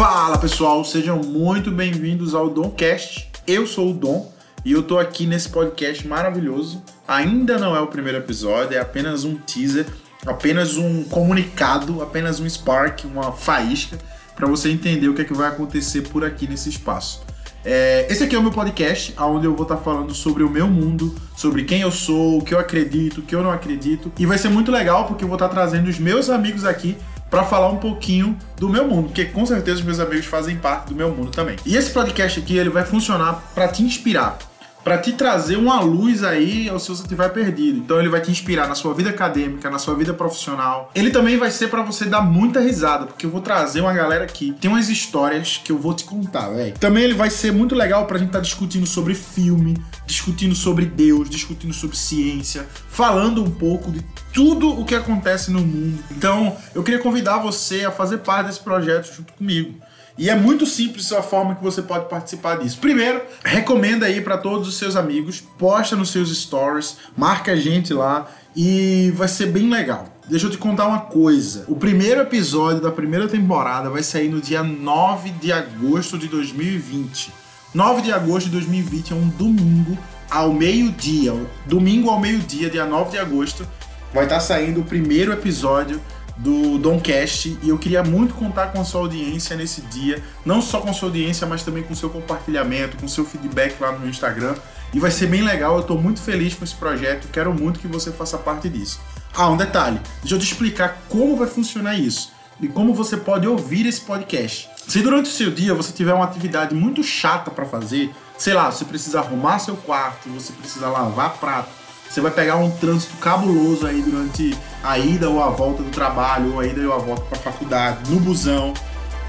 Fala pessoal, sejam muito bem-vindos ao Domcast. Eu sou o Dom e eu tô aqui nesse podcast maravilhoso. Ainda não é o primeiro episódio, é apenas um teaser, apenas um comunicado, apenas um spark, uma faísca para você entender o que é que vai acontecer por aqui nesse espaço. É, esse aqui é o meu podcast, onde eu vou estar tá falando sobre o meu mundo, sobre quem eu sou, o que eu acredito, o que eu não acredito. E vai ser muito legal porque eu vou estar tá trazendo os meus amigos aqui para falar um pouquinho do meu mundo, porque com certeza os meus amigos fazem parte do meu mundo também. E esse podcast aqui ele vai funcionar para te inspirar, para te trazer uma luz aí se você estiver perdido. Então ele vai te inspirar na sua vida acadêmica, na sua vida profissional. Ele também vai ser para você dar muita risada, porque eu vou trazer uma galera aqui, tem umas histórias que eu vou te contar, velho. Também ele vai ser muito legal pra gente estar tá discutindo sobre filme, discutindo sobre Deus, discutindo sobre ciência, falando um pouco de tudo o que acontece no mundo. Então, eu queria convidar você a fazer parte desse projeto junto comigo. E é muito simples a forma que você pode participar disso. Primeiro, recomenda aí para todos os seus amigos, posta nos seus stories, marca a gente lá e vai ser bem legal. Deixa eu te contar uma coisa. O primeiro episódio da primeira temporada vai sair no dia 9 de agosto de 2020. 9 de agosto de 2020 é um domingo ao meio-dia. Domingo ao meio-dia, dia 9 de agosto, vai estar saindo o primeiro episódio do Domcast e eu queria muito contar com a sua audiência nesse dia, não só com a sua audiência, mas também com o seu compartilhamento, com o seu feedback lá no Instagram. E vai ser bem legal, eu estou muito feliz com esse projeto, quero muito que você faça parte disso. Ah, um detalhe, deixa eu te explicar como vai funcionar isso e como você pode ouvir esse podcast. Se durante o seu dia você tiver uma atividade muito chata para fazer, sei lá, você precisa arrumar seu quarto, você precisa lavar prato, você vai pegar um trânsito cabuloso aí durante a ida ou a volta do trabalho, ou a ida ou a volta para a faculdade, no busão.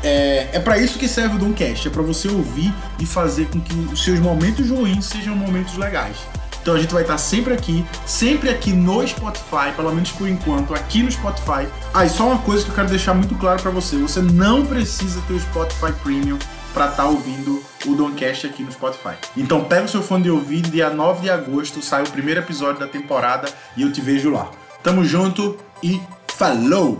É, é para isso que serve o Domcast, é para você ouvir e fazer com que os seus momentos ruins sejam momentos legais. Então a gente vai estar sempre aqui, sempre aqui no Spotify, pelo menos por enquanto, aqui no Spotify. Ah, e só uma coisa que eu quero deixar muito claro para você: você não precisa ter o Spotify Premium para estar tá ouvindo o Doncast aqui no Spotify. Então pega o seu fone de ouvido, dia 9 de agosto sai o primeiro episódio da temporada e eu te vejo lá. Tamo junto e falou!